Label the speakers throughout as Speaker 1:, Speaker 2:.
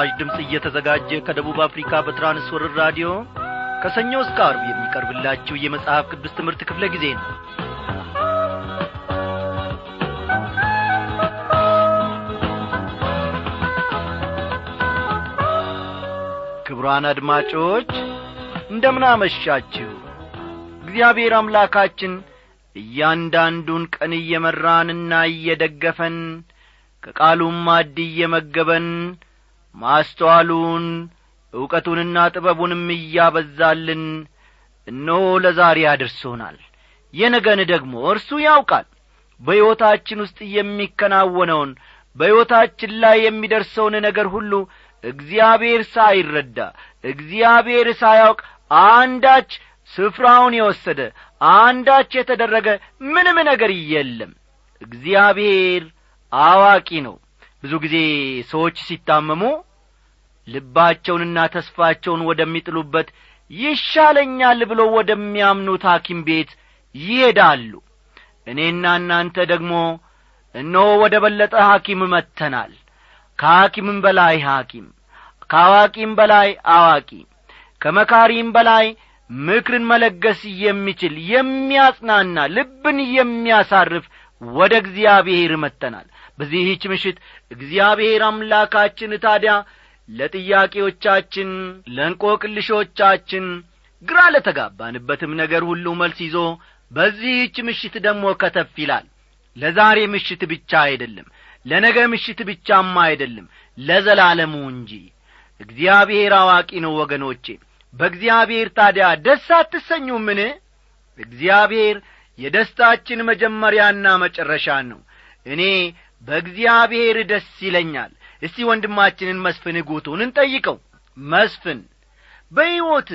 Speaker 1: ይህ ምስራች ድምፅ እየተዘጋጀ ከደቡብ አፍሪካ በትራንስወርር ራዲዮ ከሰኞ እስከ አርብ የሚቀርብላችሁ የመጽሐፍ ቅዱስ ትምህርት ክፍለ ጊዜ ነው። ክቡራን አድማጮች እንደምናመሻችሁ እግዚአብሔር አምላካችን እያንዳንዱን ቀን እየመራንና እየደገፈን ከቃሉም ማድ እየመገበን ማስተዋሉን ዕውቀቱንና ጥበቡንም እያበዛልን እነሆ ለዛሬ አድርሶናል። የነገን ደግሞ እርሱ ያውቃል። በሕይወታችን ውስጥ የሚከናወነውን በሕይወታችን ላይ የሚደርሰውን ነገር ሁሉ እግዚአብሔር ሳይረዳ እግዚአብሔር ሳያውቅ አንዳች ስፍራውን የወሰደ አንዳች የተደረገ ምንም ነገር የለም። እግዚአብሔር አዋቂ ነው። ብዙ ጊዜ ሰዎች ሲታመሙ ልባቸውንና ተስፋቸውን ወደሚጥሉበት ይሻለኛል ብሎ ወደሚያምኑት ሐኪም ቤት ይሄዳሉ። እኔና እናንተ ደግሞ እነሆ ወደ በለጠ ሐኪም መጥተናል። ከሐኪምም በላይ ሐኪም ከአዋቂም በላይ አዋቂ ከመካሪም በላይ ምክርን መለገስ የሚችል የሚያጽናና ልብን የሚያሳርፍ ወደ እግዚአብሔር መጥተናል። በዚህች ምሽት እግዚአብሔር አምላካችን ታዲያ ለጥያቄዎቻችን ለእንቆቅልሾቻችን ግራ ለተጋባንበትም ነገር ሁሉ መልስ ይዞ በዚህች ምሽት ደግሞ ከተፍ ይላል። ለዛሬ ምሽት ብቻ አይደለም ለነገ ምሽት ብቻም አይደለም ለዘላለሙ እንጂ። እግዚአብሔር አዋቂ ነው ወገኖቼ። በእግዚአብሔር ታዲያ ደስ አትሰኙምን? እግዚአብሔር የደስታችን መጀመሪያና መጨረሻ ነው። እኔ በእግዚአብሔር ደስ ይለኛል እስቲ ወንድማችንን መስፍን ጉቱን እንጠይቀው። መስፍን በሕይወት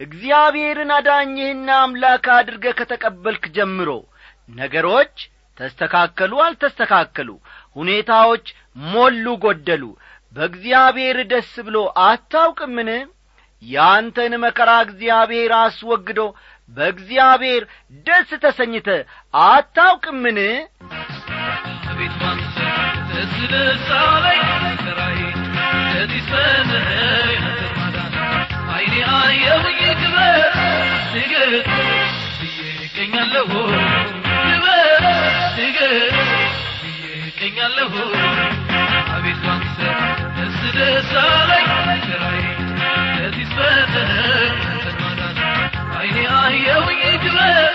Speaker 1: እግዚአብሔርን አዳኝህና አምላክ አድርገ ከተቀበልክ ጀምሮ ነገሮች ተስተካከሉ አልተስተካከሉ ሁኔታዎች ሞሉ ጐደሉ በእግዚአብሔር ደስ ብሎ አታውቅምን? ያንተን መከራ እግዚአብሔር አስወግዶ በእግዚአብሔር ደስ ተሰኝተ አታውቅምን?
Speaker 2: ቤት ባንተ ደስ ደስ አለኝ ስራዬ ለዚህ ሰነይ አንተን ማዳን አይኔ አየሁኝ ክበር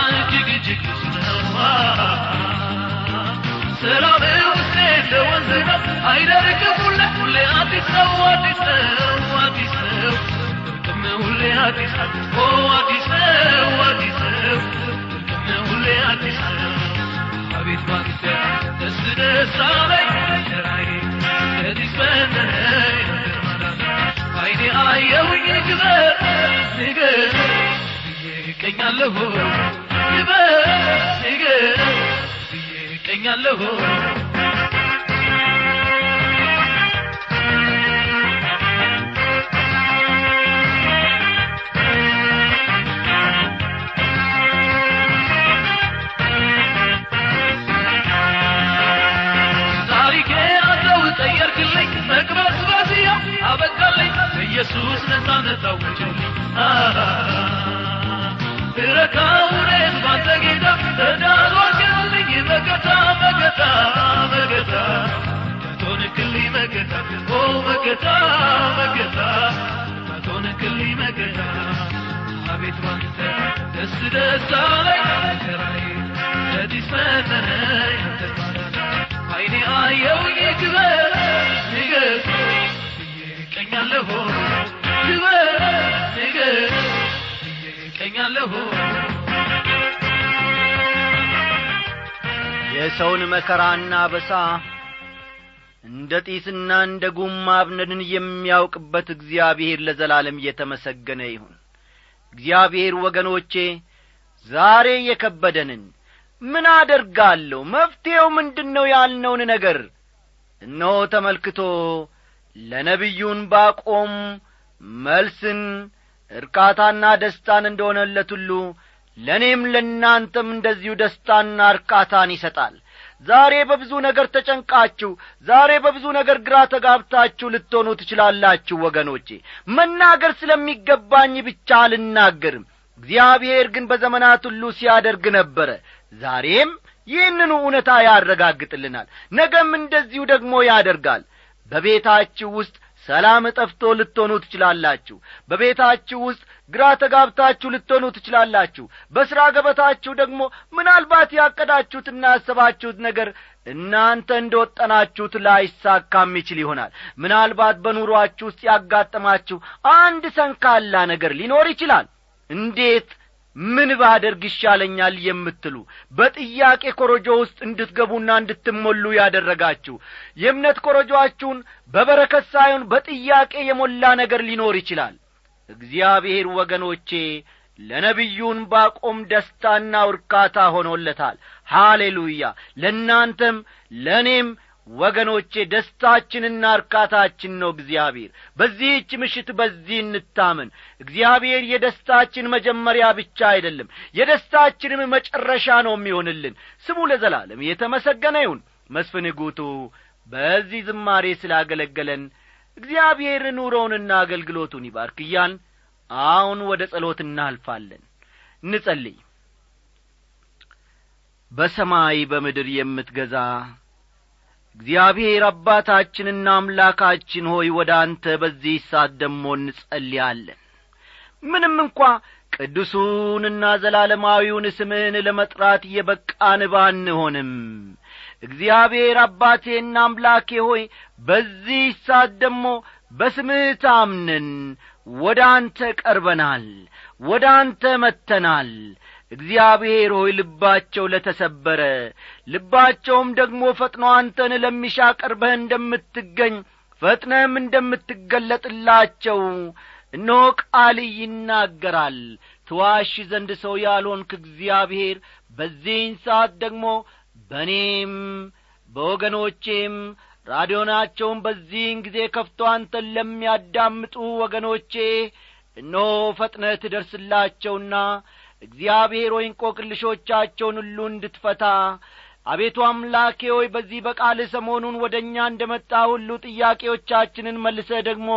Speaker 2: ነው አዲስ ነው አዲስ ነው አዲስ ነው ሁሌ ክበር ንገር ብዬ አበቃልኝ ኢየሱስ ነፃነት አወጀልኝ እረካውኔን ባንተ ጌታ ተዳሯችልኝ መገታ መገታ መገታ ከቶንክልኝ መገታ እቀኛለሁ
Speaker 1: የሰውን መከራና በሳ እንደ ጢስና እንደ ጉም ማብነድን የሚያውቅበት እግዚአብሔር ለዘላለም እየተመሰገነ ይሁን። እግዚአብሔር ወገኖቼ ዛሬ የከበደንን ምን አደርጋለሁ? መፍትሔው ምንድን ነው ያልነውን ነገር እነሆ ተመልክቶ ለነቢዩን ባቆም መልስን እርካታና ደስታን እንደሆነለት ሁሉ ለእኔም ለእናንተም እንደዚሁ ደስታና እርካታን ይሰጣል። ዛሬ በብዙ ነገር ተጨንቃችሁ ዛሬ በብዙ ነገር ግራ ተጋብታችሁ ልትሆኑ ትችላላችሁ ወገኖቼ። መናገር ስለሚገባኝ ብቻ አልናገርም። እግዚአብሔር ግን በዘመናት ሁሉ ሲያደርግ ነበረ። ዛሬም ይህንኑ እውነታ ያረጋግጥልናል። ነገም እንደዚሁ ደግሞ ያደርጋል በቤታችሁ ውስጥ ሰላም ጠፍቶ ልትሆኑ ትችላላችሁ። በቤታችሁ ውስጥ ግራ ተጋብታችሁ ልትሆኑ ትችላላችሁ። በሥራ ገበታችሁ ደግሞ ምናልባት ያቀዳችሁትና ያሰባችሁት ነገር እናንተ እንደ ወጠናችሁት ላይሳካም ይችል ይሆናል። ምናልባት በኑሮአችሁ ውስጥ ያጋጠማችሁ አንድ ሰንካላ ነገር ሊኖር ይችላል። እንዴት ምን ባደርግ ይሻለኛል የምትሉ በጥያቄ ኮረጆ ውስጥ እንድትገቡና እንድትሞሉ ያደረጋችሁ የእምነት ኮረጆአችሁን በበረከት ሳይሆን በጥያቄ የሞላ ነገር ሊኖር ይችላል። እግዚአብሔር ወገኖቼ ለነቢዩን ባቆም ደስታና እርካታ ሆኖለታል። ሃሌሉያ! ለእናንተም ለእኔም ወገኖቼ ደስታችንና እርካታችን ነው እግዚአብሔር። በዚህች ምሽት በዚህ እንታመን። እግዚአብሔር የደስታችን መጀመሪያ ብቻ አይደለም የደስታችንም መጨረሻ ነው የሚሆንልን። ስሙ ለዘላለም የተመሰገነ ይሁን። መስፍን ጉቱ በዚህ ዝማሬ ስላገለገለን እግዚአብሔር ኑሮውንና አገልግሎቱን ይባርክ አሁን ወደ ጸሎት እናልፋለን። እንጸልይ። በሰማይ በምድር የምትገዛ እግዚአብሔር አባታችንና አምላካችን ሆይ ወደ አንተ በዚህ ሰዓት ደሞ እንጸልያለን። ምንም እንኳ ቅዱሱንና ዘላለማዊውን ስምህን ለመጥራት የበቃን ባንሆንም። እግዚአብሔር አባቴና አምላኬ ሆይ በዚህ ሰዓት ደሞ በስምህ ታምነን ወደ አንተ ቀርበናል ወደ አንተ መጥተናል እግዚአብሔር ሆይ ልባቸው ለተሰበረ ልባቸውም ደግሞ ፈጥኖ አንተን ለሚሻ ቀርበህ እንደምትገኝ ፈጥነህም እንደምትገለጥላቸው እነሆ ቃል ይናገራል። ትዋሽ ዘንድ ሰው ያልሆንክ እግዚአብሔር በዚህን ሰዓት ደግሞ በእኔም በወገኖቼም ራዲዮናቸውን በዚህን ጊዜ ከፍቶ አንተን ለሚያዳምጡ ወገኖቼ እነሆ ፈጥነህ ትደርስላቸውና እግዚአብሔር ሆይ እንቆቅልሾቻቸውን ሁሉ እንድትፈታ አቤቱ አምላኬ ሆይ በዚህ በቃል ሰሞኑን ወደ እኛ እንደ መጣ ሁሉ ጥያቄዎቻችንን መልሰ ደግሞ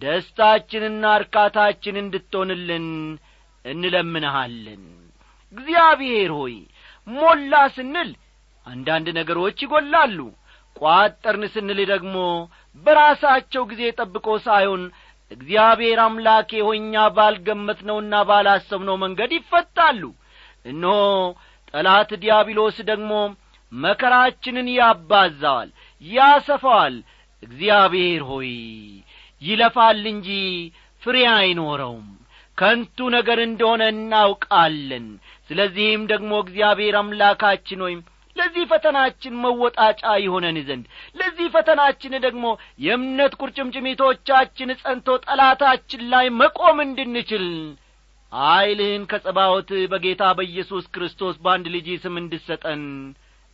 Speaker 1: ደስታችንና እርካታችን እንድትሆንልን እንለምንሃለን። እግዚአብሔር ሆይ ሞላ ስንል አንዳንድ ነገሮች ይጐላሉ። ቋጠርን ስንል ደግሞ በራሳቸው ጊዜ ጠብቆ ሳይሆን እግዚአብሔር አምላኬ ሆኛ ባልገመትነውና ባላሰብነው መንገድ ይፈታሉ። እነሆ ጠላት ዲያብሎስ ደግሞ መከራችንን ያባዛዋል ያሰፋዋል። እግዚአብሔር ሆይ ይለፋል እንጂ ፍሬ አይኖረውም። ከንቱ ነገር እንደሆነ እናውቃለን። ስለዚህም ደግሞ እግዚአብሔር አምላካችን ወይም ለዚህ ፈተናችን መወጣጫ ይሆነን ዘንድ ለዚህ ፈተናችን ደግሞ የእምነት ቁርጭምጭሚቶቻችን ጸንቶ ጠላታችን ላይ መቆም እንድንችል ኀይልህን ከጸባዖት በጌታ በኢየሱስ ክርስቶስ በአንድ ልጅ ስም እንድሰጠን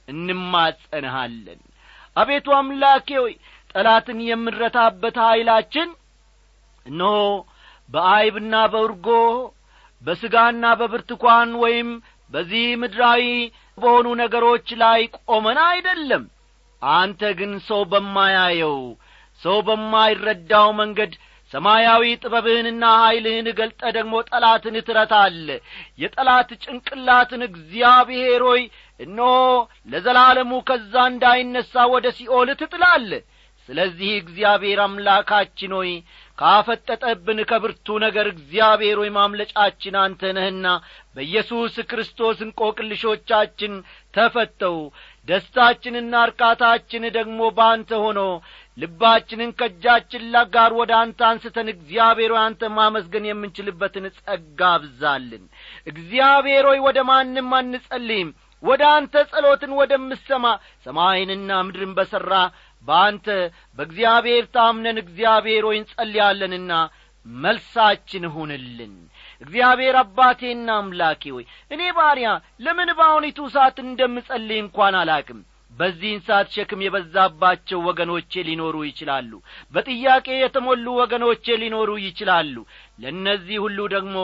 Speaker 1: እንማጸንሃለን። አቤቱ አምላኬ ሆይ ጠላትን የምንረታበት ኀይላችን እነሆ በአይብና በእርጎ በሥጋና በብርትኳን ወይም በዚህ ምድራዊ በሆኑ ነገሮች ላይ ቆመን አይደለም። አንተ ግን ሰው በማያየው ሰው በማይረዳው መንገድ ሰማያዊ ጥበብህንና ኀይልህን ገልጠ ደግሞ ጠላትን ትረታለ የጠላት ጭንቅላትን እግዚአብሔር ሆይ እነሆ ለዘላለሙ ከዛ እንዳይነሣ ወደ ሲኦል ትጥላለ ስለዚህ እግዚአብሔር አምላካችን ሆይ ካፈጠጠብን ከብርቱ ነገር እግዚአብሔር ሆይ ማምለጫችን አንተ ነህና በኢየሱስ ክርስቶስ እንቆቅልሾቻችን ተፈተው ደስታችንና እርካታችን ደግሞ በአንተ ሆኖ ልባችንን ከእጃችን ጋር ወደ አንተ አንስተን እግዚአብሔር ሆይ አንተ ማመስገን የምንችልበትን ጸጋ አብዛልን። እግዚአብሔር ሆይ ወደ ማንም አንጸልይም። ወደ አንተ ጸሎትን ወደምሰማ ሰማይንና ምድርን በሠራ በአንተ በእግዚአብሔር ታምነን እግዚአብሔር ሆይ እንጸልያለንና መልሳችን ሁንልን እግዚአብሔር አባቴና አምላኬ ሆይ እኔ ባሪያ ለምን በአሁኒቱ ሰዓት እንደምጸልይ እንኳን አላቅም? በዚህን ሰዓት ሸክም የበዛባቸው ወገኖቼ ሊኖሩ ይችላሉ። በጥያቄ የተሞሉ ወገኖቼ ሊኖሩ ይችላሉ። ለእነዚህ ሁሉ ደግሞ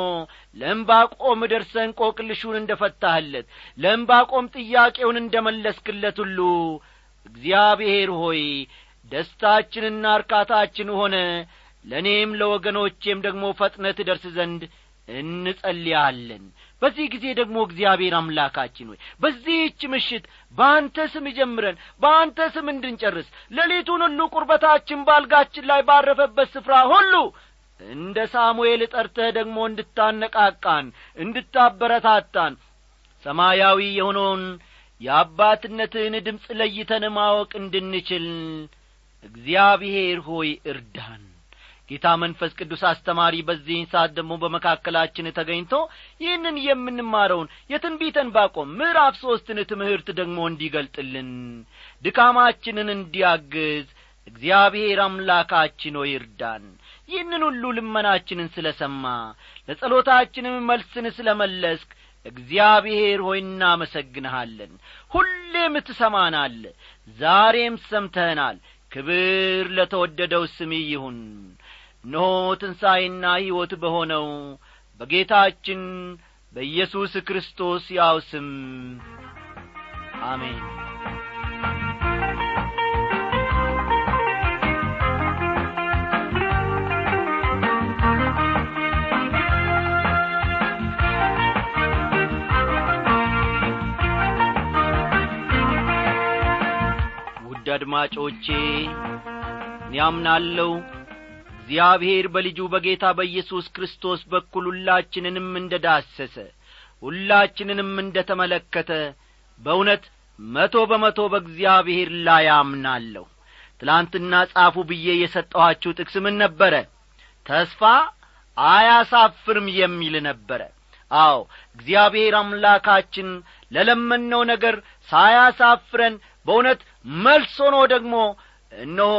Speaker 1: ለእምባቆም ደርሰ እንቆቅልሹን እንደ ፈታህለት ለእምባቆም ጥያቄውን እንደ መለስክለት ሁሉ እግዚአብሔር ሆይ ደስታችንና እርካታችን ሆነ። ለእኔም ለወገኖቼም ደግሞ ፈጥነት ደርስ ዘንድ እንጸልያለን። በዚህ ጊዜ ደግሞ እግዚአብሔር አምላካችን ሆይ በዚህች ምሽት በአንተ ስም ጀምረን በአንተ ስም እንድንጨርስ ሌሊቱን ሁሉ ቁርበታችን ባልጋችን ላይ ባረፈበት ስፍራ ሁሉ እንደ ሳሙኤል ጠርተህ ደግሞ እንድታነቃቃን እንድታበረታታን ሰማያዊ የሆነውን የአባትነትህን ድምፅ ለይተን ማወቅ እንድንችል እግዚአብሔር ሆይ እርዳን ጌታ መንፈስ ቅዱስ አስተማሪ በዚህን ሰዓት ደግሞ በመካከላችን ተገኝቶ ይህንን የምንማረውን የትንቢተን ባቆም ምዕራፍ ሦስትን ትምህርት ደግሞ እንዲገልጥልን ድካማችንን እንዲያግዝ እግዚአብሔር አምላካችን ሆይ ይርዳን። ይህንን ሁሉ ልመናችንን ስለ ሰማ ለጸሎታችንም መልስን ስለ መለስክ እግዚአብሔር ሆይ እናመሰግንሃለን። ሁሌም ትሰማናል ዛሬም ሰምተህናል። ክብር ለተወደደው ስም ይሁን እነሆ ትንሣኤና ሕይወት በሆነው በጌታችን በኢየሱስ ክርስቶስ ያው ስም። አሜን። ውድ አድማጮቼ እኔ አምናለሁ እግዚአብሔር በልጁ በጌታ በኢየሱስ ክርስቶስ በኩል ሁላችንንም እንደ ዳሰሰ ሁላችንንም እንደ ተመለከተ በእውነት መቶ በመቶ በእግዚአብሔር ላይ አምናለሁ። ትላንትና ጻፉ ብዬ የሰጠኋችሁ ጥቅስ ምን ነበረ? ተስፋ አያሳፍርም የሚል ነበረ። አዎ እግዚአብሔር አምላካችን ለለመነው ነገር ሳያሳፍረን በእውነት መልስ ሆኖ ደግሞ እነሆ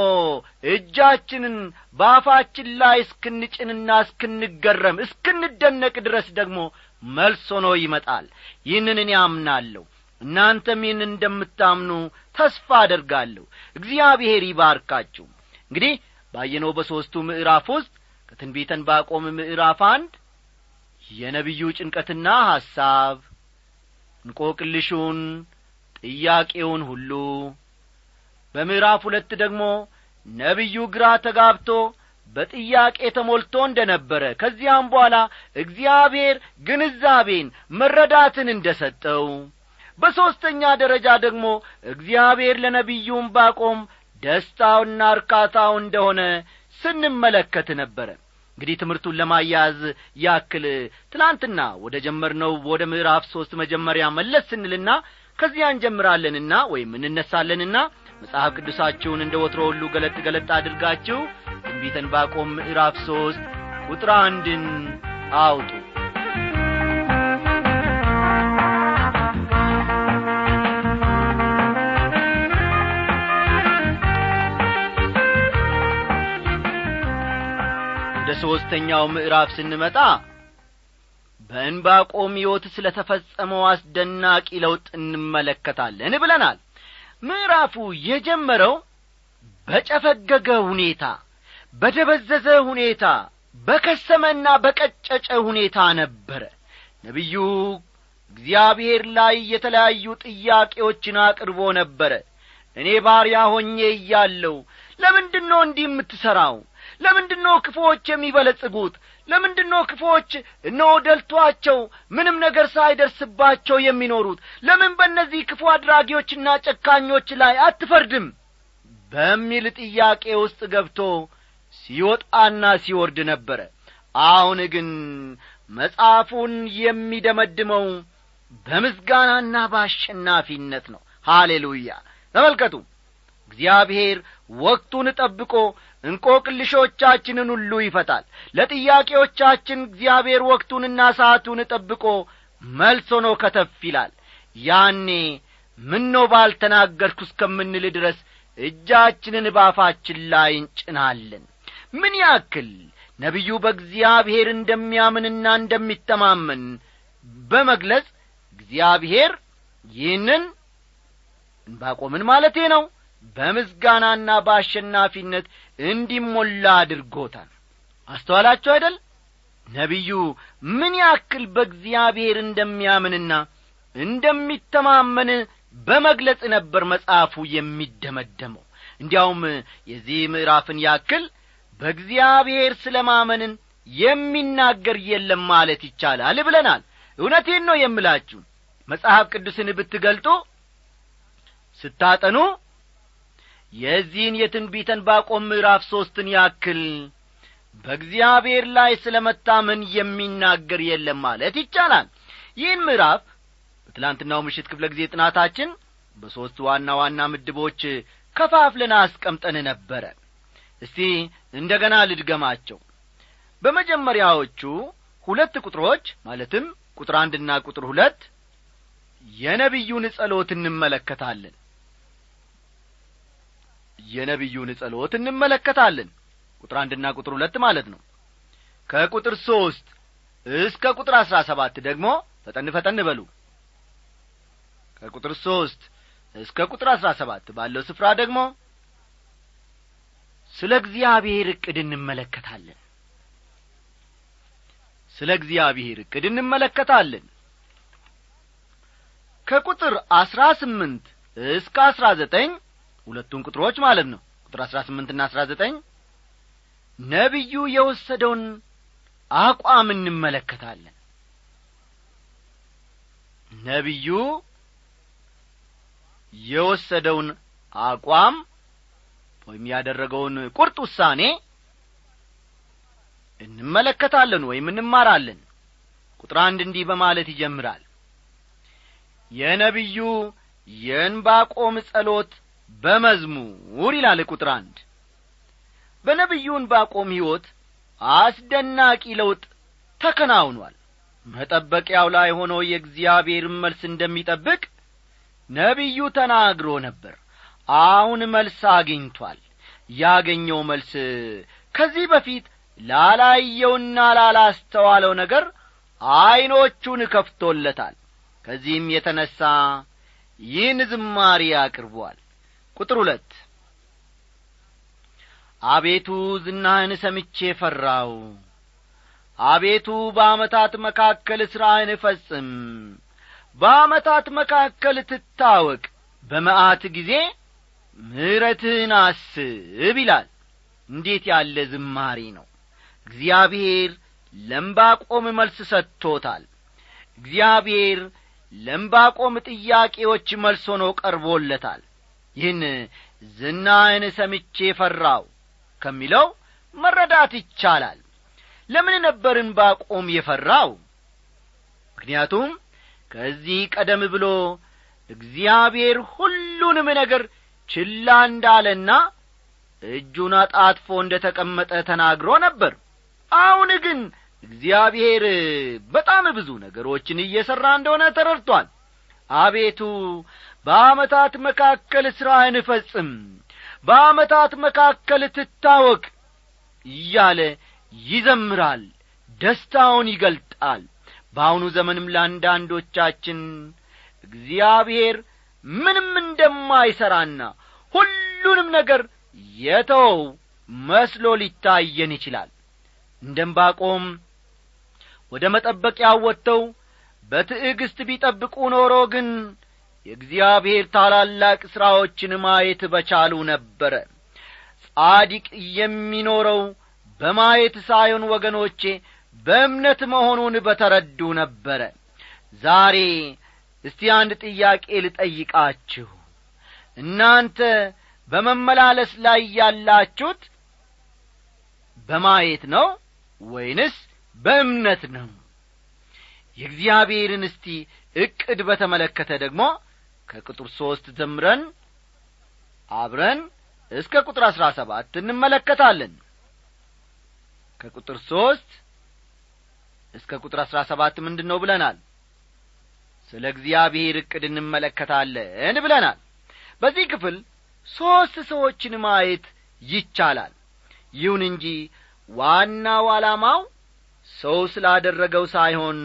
Speaker 1: እጃችንን በአፋችን ላይ እስክንጭንና እስክንገረም እስክንደነቅ ድረስ ደግሞ መልስ ሆኖ ይመጣል። ይህንን እኔ አምናለሁ። እናንተም ይህን እንደምታምኑ ተስፋ አደርጋለሁ። እግዚአብሔር ይባርካችሁ። እንግዲህ ባየነው በሦስቱ ምዕራፍ ውስጥ ከትንቢተን ባቆም ምዕራፍ አንድ የነቢዩ ጭንቀትና ሐሳብ እንቆቅልሹን ጥያቄውን ሁሉ በምዕራፍ ሁለት ደግሞ ነቢዩ ግራ ተጋብቶ በጥያቄ ተሞልቶ እንደ ነበረ ከዚያም በኋላ እግዚአብሔር ግንዛቤን መረዳትን እንደ ሰጠው በሦስተኛ ደረጃ ደግሞ እግዚአብሔር ለነቢዩም ባቆም ደስታውና እርካታው እንደሆነ ስንመለከት ነበረ። እንግዲህ ትምህርቱን ለማያያዝ ያክል ትላንትና ወደ ጀመርነው ወደ ምዕራፍ ሦስት መጀመሪያ መለስ ስንልና ከዚያ እንጀምራለንና ወይም እንነሳለንና መጽሐፍ ቅዱሳችሁን እንደ ወትሮ ሁሉ ገለጥ ገለጥ አድርጋችሁ ትንቢተን ባቆም ምዕራፍ ሦስት ቁጥር አንድን አውጡ። ወደ ሦስተኛው ምዕራፍ ስንመጣ በእንባቆም ሕይወት ስለ ተፈጸመው አስደናቂ ለውጥ እንመለከታለን ብለናል ምዕራፉ የጀመረው በጨፈገገ ሁኔታ በደበዘዘ ሁኔታ በከሰመና በቀጨጨ ሁኔታ ነበረ። ነቢዩ እግዚአብሔር ላይ የተለያዩ ጥያቄዎችን አቅርቦ ነበረ። እኔ ባሪያ ሆኜ እያለሁ ለምንድን እንዲህ የምትሠራው ለምንድን ነው ክፉዎች የሚበለጽጉት? ለምንድን ነው ክፉዎች እነሆ ደልቶአቸው ምንም ነገር ሳይደርስባቸው የሚኖሩት? ለምን በእነዚህ ክፉ አድራጊዎችና ጨካኞች ላይ አትፈርድም? በሚል ጥያቄ ውስጥ ገብቶ ሲወጣና ሲወርድ ነበረ። አሁን ግን መጽሐፉን የሚደመድመው በምስጋናና በአሸናፊነት ነው። ሃሌሉያ! ተመልከቱ። እግዚአብሔር ወቅቱን ጠብቆ እንቆቅልሾቻችንን ሁሉ ይፈታል። ለጥያቄዎቻችን እግዚአብሔር ወቅቱንና ሰዓቱን ጠብቆ መልስ ሆኖ ከተፍ ይላል። ያኔ ምኖ ባልተናገርኩ እስከምንል ድረስ እጃችንን ባፋችን ላይ እንጭናለን። ምን ያክል ነቢዩ በእግዚአብሔር እንደሚያምንና እንደሚተማመን በመግለጽ እግዚአብሔር ይህንን እንባቆምን ማለቴ ነው በምስጋናና በአሸናፊነት እንዲሞላ አድርጎታል። አስተዋላችሁ አይደል? ነቢዩ ምን ያክል በእግዚአብሔር እንደሚያምንና እንደሚተማመን በመግለጽ ነበር መጽሐፉ የሚደመደመው። እንዲያውም የዚህ ምዕራፍን ያክል በእግዚአብሔር ስለ ማመንን የሚናገር የለም ማለት ይቻላል ብለናል። እውነቴን ነው የምላችሁ። መጽሐፍ ቅዱስን ብትገልጡ ስታጠኑ የዚህን የትንቢተን ባቆም ምዕራፍ ሦስትን ያክል በእግዚአብሔር ላይ ስለ መታመን የሚናገር የለም ማለት ይቻላል። ይህን ምዕራፍ በትላንትናው ምሽት ክፍለ ጊዜ ጥናታችን በሦስት ዋና ዋና ምድቦች ከፋፍለን አስቀምጠን ነበረ። እስቲ እንደ ገና ልድገማቸው። በመጀመሪያዎቹ ሁለት ቁጥሮች ማለትም ቁጥር አንድና ቁጥር ሁለት የነቢዩን ጸሎት እንመለከታለን የነቢዩን ጸሎት እንመለከታለን። ቁጥር አንድና ቁጥር ሁለት ማለት ነው። ከቁጥር ሦስት እስከ ቁጥር አሥራ ሰባት ደግሞ ፈጠን ፈጠን በሉ። ከቁጥር ሦስት እስከ ቁጥር አሥራ ሰባት ባለው ስፍራ ደግሞ ስለ እግዚአብሔር ዕቅድ እንመለከታለን። ስለ እግዚአብሔር ዕቅድ እንመለከታለን። ከቁጥር አሥራ ስምንት እስከ አሥራ ዘጠኝ ሁለቱን ቁጥሮች ማለት ነው። ቁጥር አሥራ ስምንትና አሥራ ዘጠኝ ነቢዩ የወሰደውን አቋም እንመለከታለን። ነቢዩ የወሰደውን አቋም ወይም ያደረገውን ቁርጥ ውሳኔ እንመለከታለን ወይም እንማራለን። ቁጥር አንድ እንዲህ በማለት ይጀምራል። የነቢዩ የእንባቆም ጸሎት በመዝሙር ይላል ቁጥር አንድ። በነቢዩ እንባቆም ሕይወት አስደናቂ ለውጥ ተከናውኗል። መጠበቂያው ላይ ሆኖ የእግዚአብሔርን መልስ እንደሚጠብቅ ነቢዩ ተናግሮ ነበር። አሁን መልስ አግኝቷል። ያገኘው መልስ ከዚህ በፊት ላላየውና ላላስተዋለው ነገር ዐይኖቹን ከፍቶለታል። ከዚህም የተነሣ ይህን ዝማሪ አቅርቧል ቁጥር ሁለት። አቤቱ ዝናህን ሰምቼ ፈራው አቤቱ በአመታት መካከል ሥራህን ፈጽም። በአመታት መካከል ትታወቅ። በመዓት ጊዜ ምሕረትህን አስብ ይላል። እንዴት ያለ ዝማሬ ነው! እግዚአብሔር ለምባቆም መልስ ሰጥቶታል። እግዚአብሔር ለምባቆም ጥያቄዎች መልስ ሆኖ ቀርቦለታል ይህን ዝናህን ሰምቼ ፈራው ከሚለው መረዳት ይቻላል። ለምን ነበር እንባቆም የፈራው? ምክንያቱም ከዚህ ቀደም ብሎ እግዚአብሔር ሁሉንም ነገር ችላ እንዳለና እጁን አጣጥፎ እንደ ተቀመጠ ተናግሮ ነበር። አሁን ግን እግዚአብሔር በጣም ብዙ ነገሮችን እየሠራ እንደሆነ ተረድቷል። አቤቱ በአመታት መካከል ሥራህን እፈጽም በአመታት መካከል ትታወቅ እያለ ይዘምራል ደስታውን ይገልጣል። በአሁኑ ዘመንም ለአንዳንዶቻችን እግዚአብሔር ምንም እንደማይሠራና ሁሉንም ነገር የተወው መስሎ ሊታየን ይችላል። እንደምባቆም ወደ መጠበቂያው ወጥተው በትዕግስት ቢጠብቁ ኖሮ ግን የእግዚአብሔር ታላላቅ ሥራዎችን ማየት በቻሉ ነበረ። ጻዲቅ የሚኖረው በማየት ሳይሆን ወገኖቼ በእምነት መሆኑን በተረዱ ነበረ። ዛሬ እስቲ አንድ ጥያቄ ልጠይቃችሁ። እናንተ በመመላለስ ላይ ያላችሁት በማየት ነው ወይንስ በእምነት ነው? የእግዚአብሔርን እስቲ ዕቅድ በተመለከተ ደግሞ ከቁጥር ሦስት ዘምረን አብረን እስከ ቁጥር አሥራ ሰባት እንመለከታለን። ከቁጥር ሦስት እስከ ቁጥር አሥራ ሰባት ምንድን ነው ብለናል? ስለ እግዚአብሔር ዕቅድ እንመለከታለን ብለናል። በዚህ ክፍል ሦስት ሰዎችን ማየት ይቻላል። ይሁን እንጂ ዋናው ዓላማው ሰው ስላደረገው ሳይሆን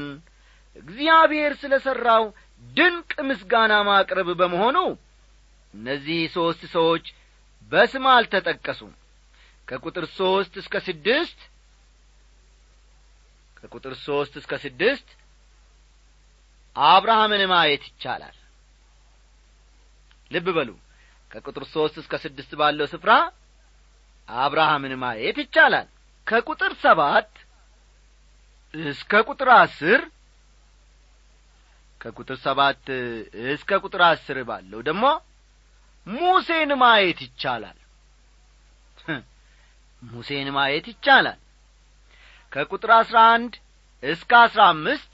Speaker 1: እግዚአብሔር ስለ ሠራው ድንቅ ምስጋና ማቅረብ በመሆኑ እነዚህ ሦስት ሰዎች በስም አልተጠቀሱም። ከቁጥር ሦስት እስከ ስድስት ከቁጥር ሦስት እስከ ስድስት አብርሃምን ማየት ይቻላል። ልብ በሉ። ከቁጥር ሦስት እስከ ስድስት ባለው ስፍራ አብርሃምን ማየት ይቻላል። ከቁጥር ሰባት እስከ ቁጥር አስር ከቁጥር ሰባት እስከ ቁጥር አስር ባለው ደግሞ ሙሴን ማየት ይቻላል። ሙሴን ማየት ይቻላል። ከቁጥር አስራ አንድ እስከ አስራ አምስት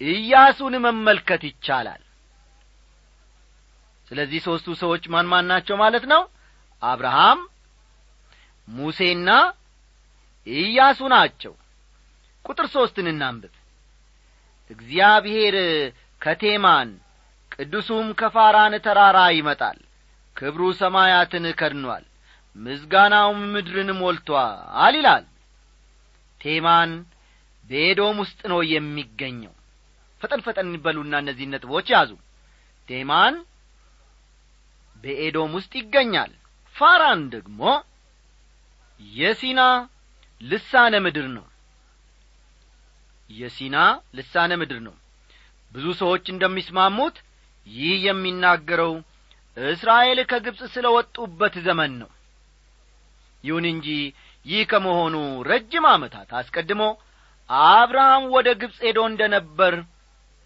Speaker 1: ኢያሱን መመልከት ይቻላል። ስለዚህ ሦስቱ ሰዎች ማን ማን ናቸው ማለት ነው? አብርሃም ሙሴና ኢያሱ ናቸው። ቁጥር ሦስትን እናንብብ እግዚአብሔር ከቴማን ቅዱሱም ከፋራን ተራራ ይመጣል። ክብሩ ሰማያትን ከድኗል ምዝጋናውም ምድርን ሞልቶአል ይላል። ቴማን በኤዶም ውስጥ ነው የሚገኘው። ፈጠን ፈጠን በሉና እነዚህ ነጥቦች ያዙ። ቴማን በኤዶም ውስጥ ይገኛል። ፋራን ደግሞ የሲና ልሳነ ምድር ነው የሲና ልሳነ ምድር ነው። ብዙ ሰዎች እንደሚስማሙት ይህ የሚናገረው እስራኤል ከግብፅ ስለ ወጡበት ዘመን ነው። ይሁን እንጂ ይህ ከመሆኑ ረጅም ዓመታት አስቀድሞ አብርሃም ወደ ግብፅ ሄዶ እንደ ነበር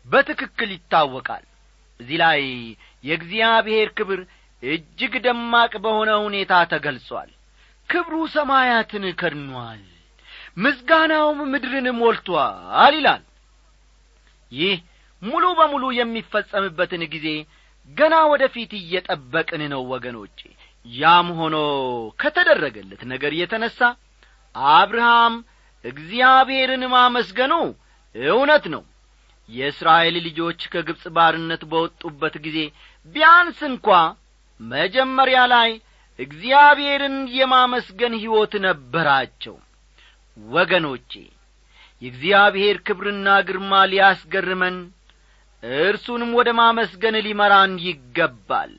Speaker 1: በትክክል ይታወቃል። እዚህ ላይ የእግዚአብሔር ክብር እጅግ ደማቅ በሆነ ሁኔታ ተገልጿል። ክብሩ ሰማያትን ከድኗል ምስጋናውም ምድርን ሞልቶአል ይላል። ይህ ሙሉ በሙሉ የሚፈጸምበትን ጊዜ ገና ወደ ፊት እየጠበቅን ነው ወገኖቼ። ያም ሆኖ ከተደረገለት ነገር የተነሣ አብርሃም እግዚአብሔርን ማመስገኑ እውነት ነው። የእስራኤል ልጆች ከግብፅ ባርነት በወጡበት ጊዜ ቢያንስ እንኳ መጀመሪያ ላይ እግዚአብሔርን የማመስገን ሕይወት ነበራቸው ወገኖቼ የእግዚአብሔር ክብርና ግርማ ሊያስገርመን እርሱንም ወደ ማመስገን ሊመራን ይገባል።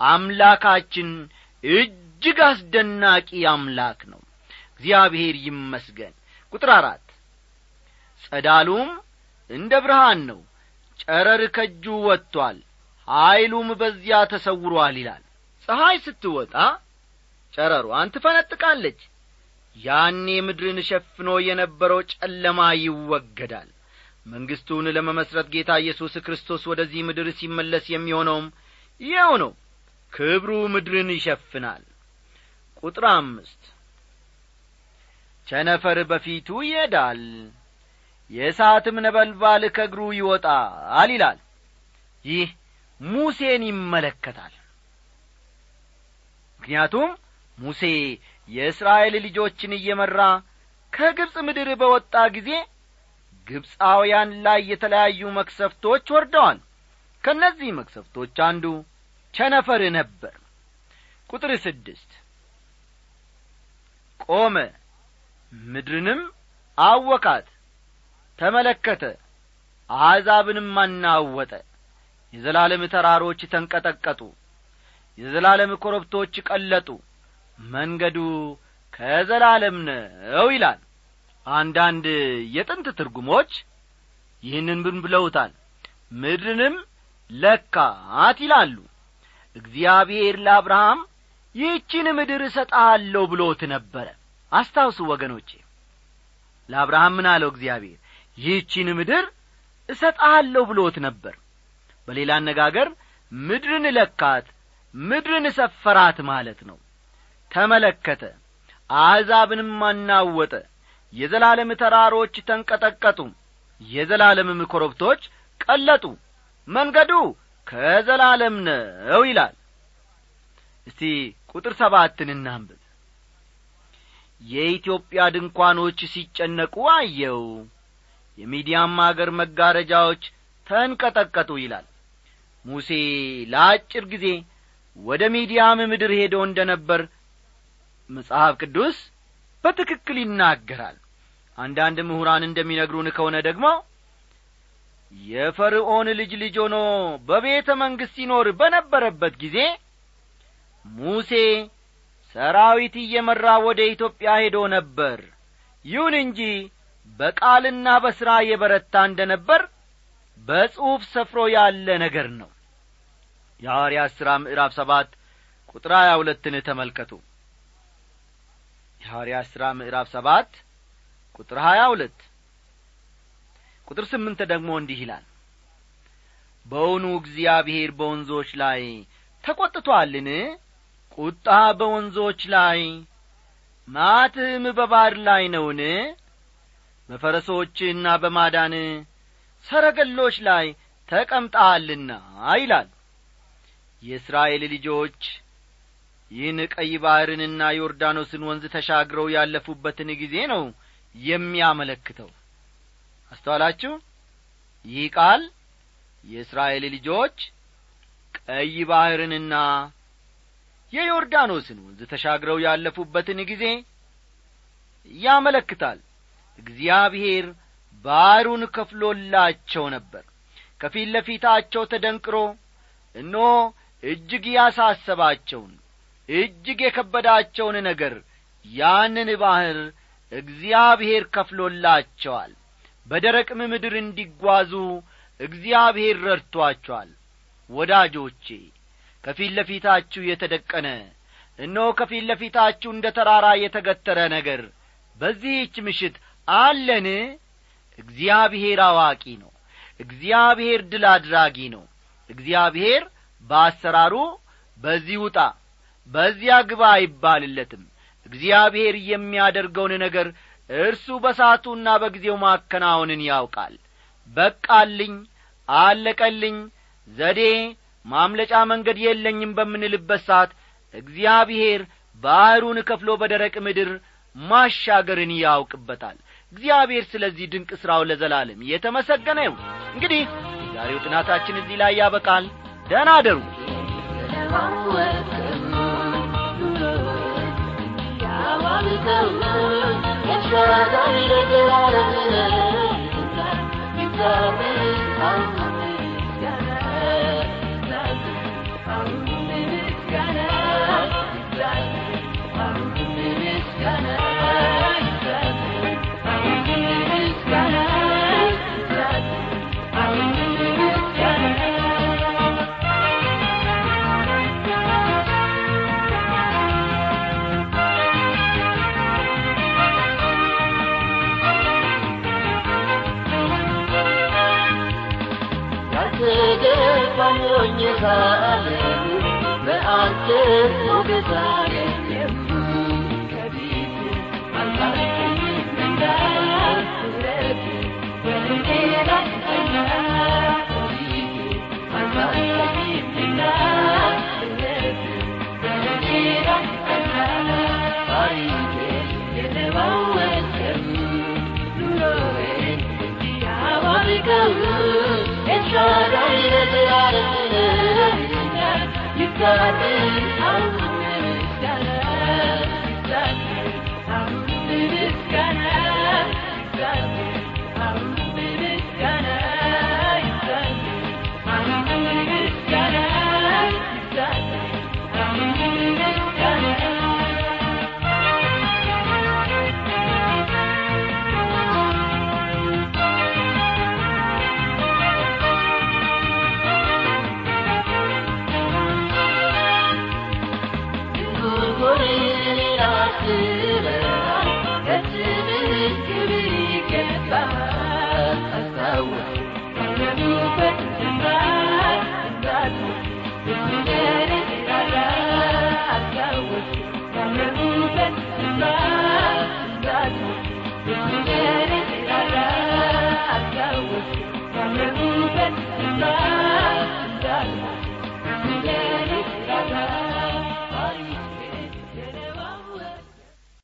Speaker 1: አምላካችን እጅግ አስደናቂ አምላክ ነው። እግዚአብሔር ይመስገን። ቁጥር አራት ጸዳሉም እንደ ብርሃን ነው። ጨረር ከእጁ ወጥቶአል ኀይሉም በዚያ ተሰውሮአል ይላል። ፀሐይ ስትወጣ ጨረሯን ትፈነጥቃለች ያኔ ምድርን ሸፍኖ የነበረው ጨለማ ይወገዳል። መንግሥቱን ለመመስረት ጌታ ኢየሱስ ክርስቶስ ወደዚህ ምድር ሲመለስ የሚሆነውም ይኸው ነው። ክብሩ ምድርን ይሸፍናል። ቁጥር አምስት ቸነፈር በፊቱ ይሄዳል የእሳትም ነበልባል ከእግሩ ይወጣል ይላል። ይህ ሙሴን ይመለከታል። ምክንያቱም ሙሴ የእስራኤል ልጆችን እየመራ ከግብፅ ምድር በወጣ ጊዜ ግብፃውያን ላይ የተለያዩ መክሰፍቶች ወርደዋል። ከእነዚህ መክሰፍቶች አንዱ ቸነፈር ነበር። ቁጥር ስድስት ቆመ ምድርንም አወካት ተመለከተ አሕዛብንም አናወጠ። የዘላለም ተራሮች ተንቀጠቀጡ የዘላለም ኮረብቶች ቀለጡ መንገዱ ከዘላለም ነው ይላል። አንዳንድ የጥንት ትርጉሞች ይህንን ብን ብለውታል? ምድርንም ለካት ይላሉ። እግዚአብሔር ለአብርሃም ይህችን ምድር እሰጣለሁ ብሎት ነበረ። አስታውሱ ወገኖቼ ለአብርሃም ምን አለው እግዚአብሔር? ይህችን ምድር እሰጣለሁ ብሎት ነበር። በሌላ አነጋገር ምድርን ለካት ምድርን ሰፈራት ማለት ነው ተመለከተ አሕዛብንም አናወጠ የዘላለም ተራሮች ተንቀጠቀጡ የዘላለምም ኮረብቶች ቀለጡ መንገዱ ከዘላለም ነው ይላል። እስቲ ቁጥር ሰባትን እናንብብ። የኢትዮጵያ ድንኳኖች ሲጨነቁ አየው የሚዲያም አገር መጋረጃዎች ተንቀጠቀጡ ይላል። ሙሴ ለአጭር ጊዜ ወደ ሚዲያም ምድር ሄዶ እንደ ነበር መጽሐፍ ቅዱስ በትክክል ይናገራል። አንዳንድ ምሁራን እንደሚነግሩን ከሆነ ደግሞ የፈርዖን ልጅ ልጅ ሆኖ በቤተ መንግሥት ሲኖር በነበረበት ጊዜ ሙሴ ሰራዊት እየመራ ወደ ኢትዮጵያ ሄዶ ነበር። ይሁን እንጂ በቃልና በሥራ የበረታ እንደ ነበር በጽሑፍ ሰፍሮ ያለ ነገር ነው። የሐዋርያት ሥራ ምዕራፍ ሰባት ቁጥር ሀያ ሁለትን ተመልከቱ የሐዋርያት ሥራ ምዕራፍ ሰባት ቁጥር ሀያ ሁለት ቁጥር ስምንት ደግሞ እንዲህ ይላል። በውኑ እግዚአብሔር በወንዞች ላይ ተቈጥቶአልን? ቁጣ በወንዞች ላይ ማትህም በባሕር ላይ ነውን? በፈረሶችና በማዳን ሰረገሎች ላይ ተቀምጠሃልና ይላል። የእስራኤል ልጆች ይህን ቀይ ባሕርንና ዮርዳኖስን ወንዝ ተሻግረው ያለፉበትን ጊዜ ነው የሚያመለክተው። አስተዋላችሁ? ይህ ቃል የእስራኤል ልጆች ቀይ ባሕርንና የዮርዳኖስን ወንዝ ተሻግረው ያለፉበትን ጊዜ ያመለክታል። እግዚአብሔር ባሕሩን ከፍሎላቸው ነበር። ከፊት ለፊታቸው ተደንቅሮ እነሆ እጅግ ያሳሰባቸውን እጅግ የከበዳቸውን ነገር ያንን ባሕር እግዚአብሔር ከፍሎላቸዋል። በደረቅም ምድር እንዲጓዙ እግዚአብሔር ረድቶአቸዋል ወዳጆቼ ከፊት ለፊታችሁ የተደቀነ እነሆ ከፊት ለፊታችሁ እንደ ተራራ የተገተረ ነገር በዚህች ምሽት አለን። እግዚአብሔር አዋቂ ነው። እግዚአብሔር ድል አድራጊ ነው። እግዚአብሔር በአሰራሩ በዚህ ውጣ በዚያ ግባ አይባልለትም። እግዚአብሔር የሚያደርገውን ነገር እርሱ በሳቱና በጊዜው ማከናወንን ያውቃል። በቃልኝ አለቀልኝ ዘዴ ማምለጫ መንገድ የለኝም በምንልበት ሰዓት እግዚአብሔር ባሕሩን ከፍሎ በደረቅ ምድር ማሻገርን ያውቅበታል። እግዚአብሔር ስለዚህ ድንቅ ሥራው ለዘላለም የተመሰገነ ይሁን። እንግዲህ የዛሬው ጥናታችን እዚህ ላይ ያበቃል። ደህና አደሩ
Speaker 3: ያልተገባኝ